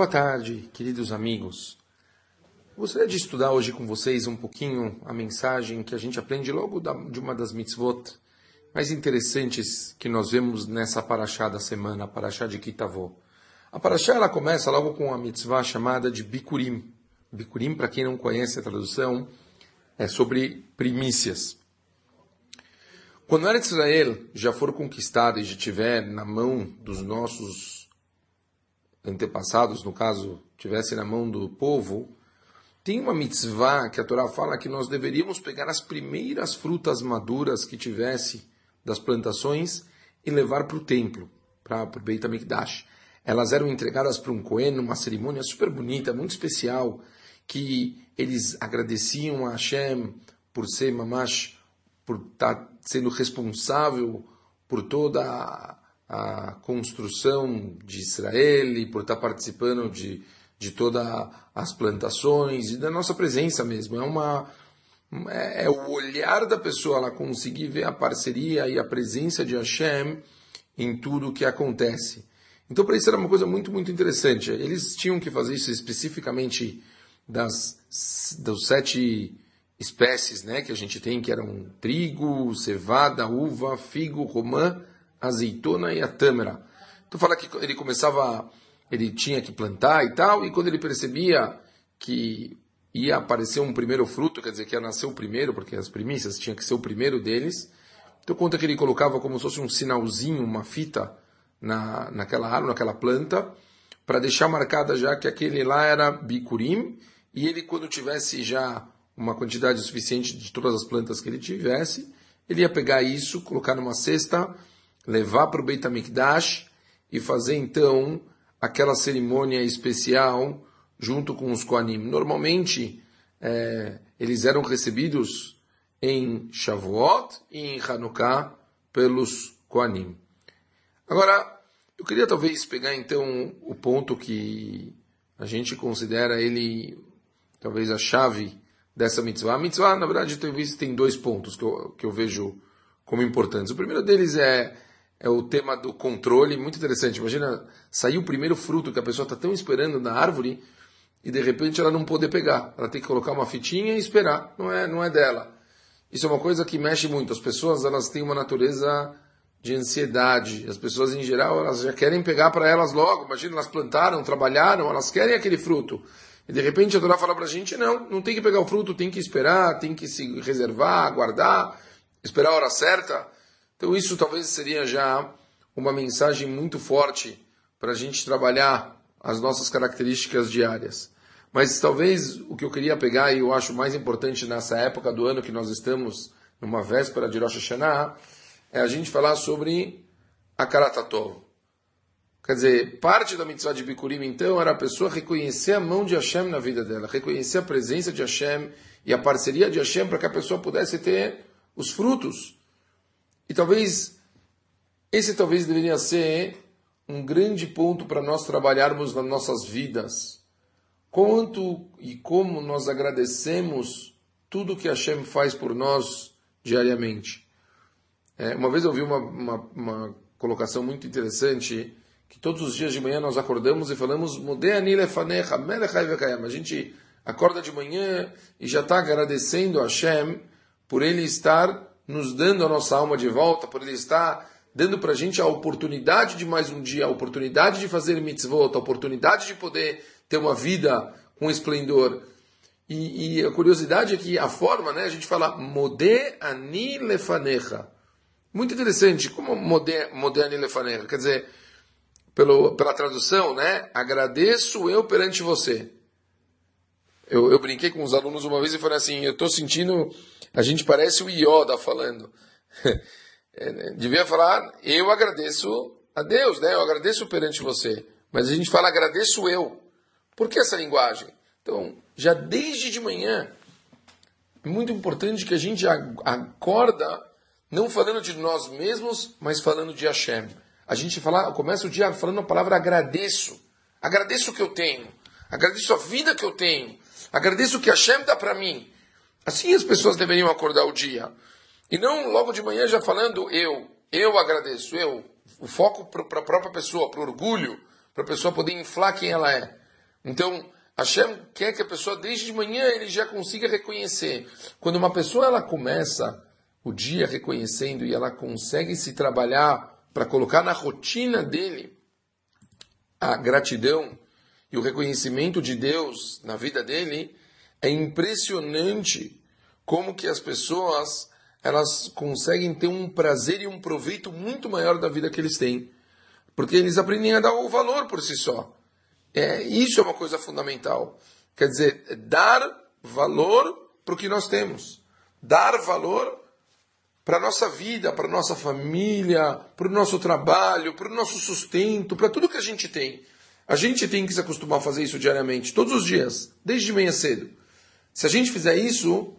Boa tarde, queridos amigos. Gostaria de estudar hoje com vocês um pouquinho a mensagem que a gente aprende logo de uma das mitzvot mais interessantes que nós vemos nessa paraxá da semana, a paraxá de Kitavô. A paraxá ela começa logo com a mitzvah chamada de Bikurim. Bikurim, para quem não conhece a tradução, é sobre primícias. Quando Israel já for conquistado e já estiver na mão dos nossos antepassados, no caso, tivesse na mão do povo, tem uma mitzvah que a Torá fala que nós deveríamos pegar as primeiras frutas maduras que tivesse das plantações e levar para o templo, para o Beit HaMikdash. Elas eram entregadas para um Cohen, uma cerimônia super bonita, muito especial, que eles agradeciam a Hashem por ser mamash, por estar tá sendo responsável por toda a, construção de Israel e por estar participando de, de todas as plantações e da nossa presença mesmo. É uma é, é, o olhar da pessoa ela conseguir ver a parceria e a presença de Hashem em tudo o que acontece. Então, para isso era uma coisa muito, muito interessante. Eles tinham que fazer isso especificamente das, dos sete espécies né, que a gente tem, que eram trigo, cevada, uva, figo, romã, azeitona e a tâmara. Então fala que ele começava, ele tinha que plantar e tal, e quando ele percebia que ia aparecer um primeiro fruto, quer dizer, que ia nascer o primeiro, porque as primícias tinha que ser o primeiro deles, então conta que ele colocava como se fosse um sinalzinho, uma fita na, naquela árvore, naquela planta, para deixar marcada já que aquele lá era bicurim, e ele quando tivesse já uma quantidade suficiente de todas as plantas que ele tivesse, ele ia pegar isso, colocar numa cesta, levar para o Beit HaMikdash e fazer então aquela cerimônia especial junto com os Koanim. Normalmente, é, eles eram recebidos em Shavuot e em Hanukkah pelos Koanim. Agora, eu queria talvez pegar então o ponto que a gente considera ele talvez a chave dessa mitzvah. A mitzvah, na verdade, talvez tem dois pontos que eu, que eu vejo como importantes. O primeiro deles é, é o tema do controle, muito interessante. Imagina sair o primeiro fruto que a pessoa está tão esperando na árvore e de repente ela não poder pegar. Ela tem que colocar uma fitinha e esperar. Não é, não é dela. Isso é uma coisa que mexe muito. As pessoas elas têm uma natureza de ansiedade. As pessoas em geral elas já querem pegar para elas logo. Imagina, elas plantaram, trabalharam, elas querem aquele fruto. E de repente a Torá fala para a gente, não, não tem que pegar o fruto, tem que esperar, tem que se reservar, guardar, esperar a hora certa. Então isso talvez seria já uma mensagem muito forte para a gente trabalhar as nossas características diárias. Mas talvez o que eu queria pegar e eu acho mais importante nessa época do ano que nós estamos, numa véspera de Rosh Hashanah, é a gente falar sobre a Karatatov. Quer dizer, parte da mitzvah de Bikurim, então, era a pessoa reconhecer a mão de Hashem na vida dela, reconhecer a presença de Hashem e a parceria de Hashem para que a pessoa pudesse ter os frutos. E talvez, esse talvez deveria ser um grande ponto para nós trabalharmos nas nossas vidas. Quanto e como nós agradecemos tudo que Hashem faz por nós diariamente. É, uma vez eu vi uma, uma, uma colocação muito interessante que todos os dias de manhã nós acordamos e falamos A gente acorda de manhã e já está agradecendo a Hashem por Ele estar nos dando a nossa alma de volta, por Ele estar dando para a gente a oportunidade de mais um dia, a oportunidade de fazer mitzvot, a oportunidade de poder ter uma vida com esplendor. E, e a curiosidade é que a forma, né, a gente fala Modé ani lefanecha. Muito interessante, como Modé ani lefanecha? Quer dizer, pelo, pela tradução, né? Agradeço eu perante você. Eu, eu brinquei com os alunos uma vez e falei assim: eu estou sentindo, a gente parece o Ioda falando. É, né, devia falar, eu agradeço a Deus, né? Eu agradeço perante você. Mas a gente fala, agradeço eu. Por que essa linguagem? Então, já desde de manhã, é muito importante que a gente acorda não falando de nós mesmos, mas falando de Hashem a gente fala, começa o dia falando a palavra agradeço. Agradeço o que eu tenho. Agradeço a vida que eu tenho. Agradeço o que Hashem dá para mim. Assim as pessoas deveriam acordar o dia. E não logo de manhã já falando eu. Eu agradeço, eu. O foco para a própria pessoa, para o orgulho, para a pessoa poder inflar quem ela é. Então, Hashem quer que a pessoa, desde de manhã, ele já consiga reconhecer. Quando uma pessoa ela começa o dia reconhecendo e ela consegue se trabalhar para colocar na rotina dele a gratidão e o reconhecimento de Deus na vida dele, é impressionante como que as pessoas elas conseguem ter um prazer e um proveito muito maior da vida que eles têm. Porque eles aprendem a dar o valor por si só. É, isso é uma coisa fundamental. Quer dizer, dar valor para o que nós temos. Dar valor para a nossa vida, para a nossa família, para o nosso trabalho, para o nosso sustento, para tudo que a gente tem. A gente tem que se acostumar a fazer isso diariamente, todos os dias, desde manhã cedo. Se a gente fizer isso,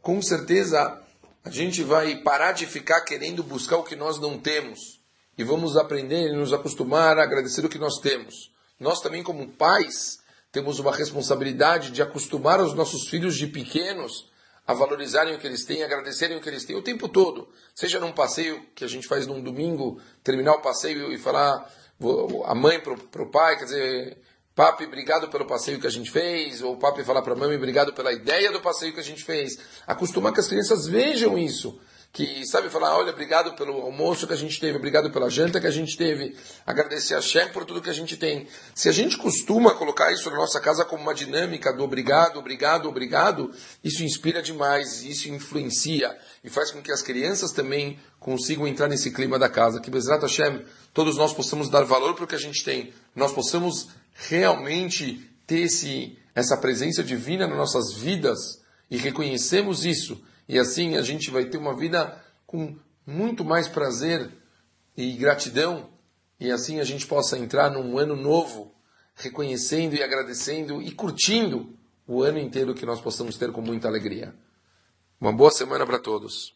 com certeza a gente vai parar de ficar querendo buscar o que nós não temos e vamos aprender e nos acostumar a agradecer o que nós temos. Nós também, como pais, temos uma responsabilidade de acostumar os nossos filhos de pequenos a valorizarem o que eles têm, agradecerem o que eles têm o tempo todo. Seja num passeio que a gente faz num domingo, terminar o passeio e falar a mãe para o pai, quer dizer, papi, obrigado pelo passeio que a gente fez, ou papi falar para a mãe, obrigado pela ideia do passeio que a gente fez. Acostumar que as crianças vejam isso que sabe falar, olha, obrigado pelo almoço que a gente teve, obrigado pela janta que a gente teve, agradecer a Shem por tudo que a gente tem. Se a gente costuma colocar isso na nossa casa como uma dinâmica do obrigado, obrigado, obrigado, isso inspira demais, isso influencia e faz com que as crianças também consigam entrar nesse clima da casa. Que Bezrat Hashem, todos nós possamos dar valor para o que a gente tem, nós possamos realmente ter esse, essa presença divina nas nossas vidas e reconhecemos isso e assim a gente vai ter uma vida com muito mais prazer e gratidão, e assim a gente possa entrar num ano novo, reconhecendo e agradecendo e curtindo o ano inteiro que nós possamos ter com muita alegria. Uma boa semana para todos.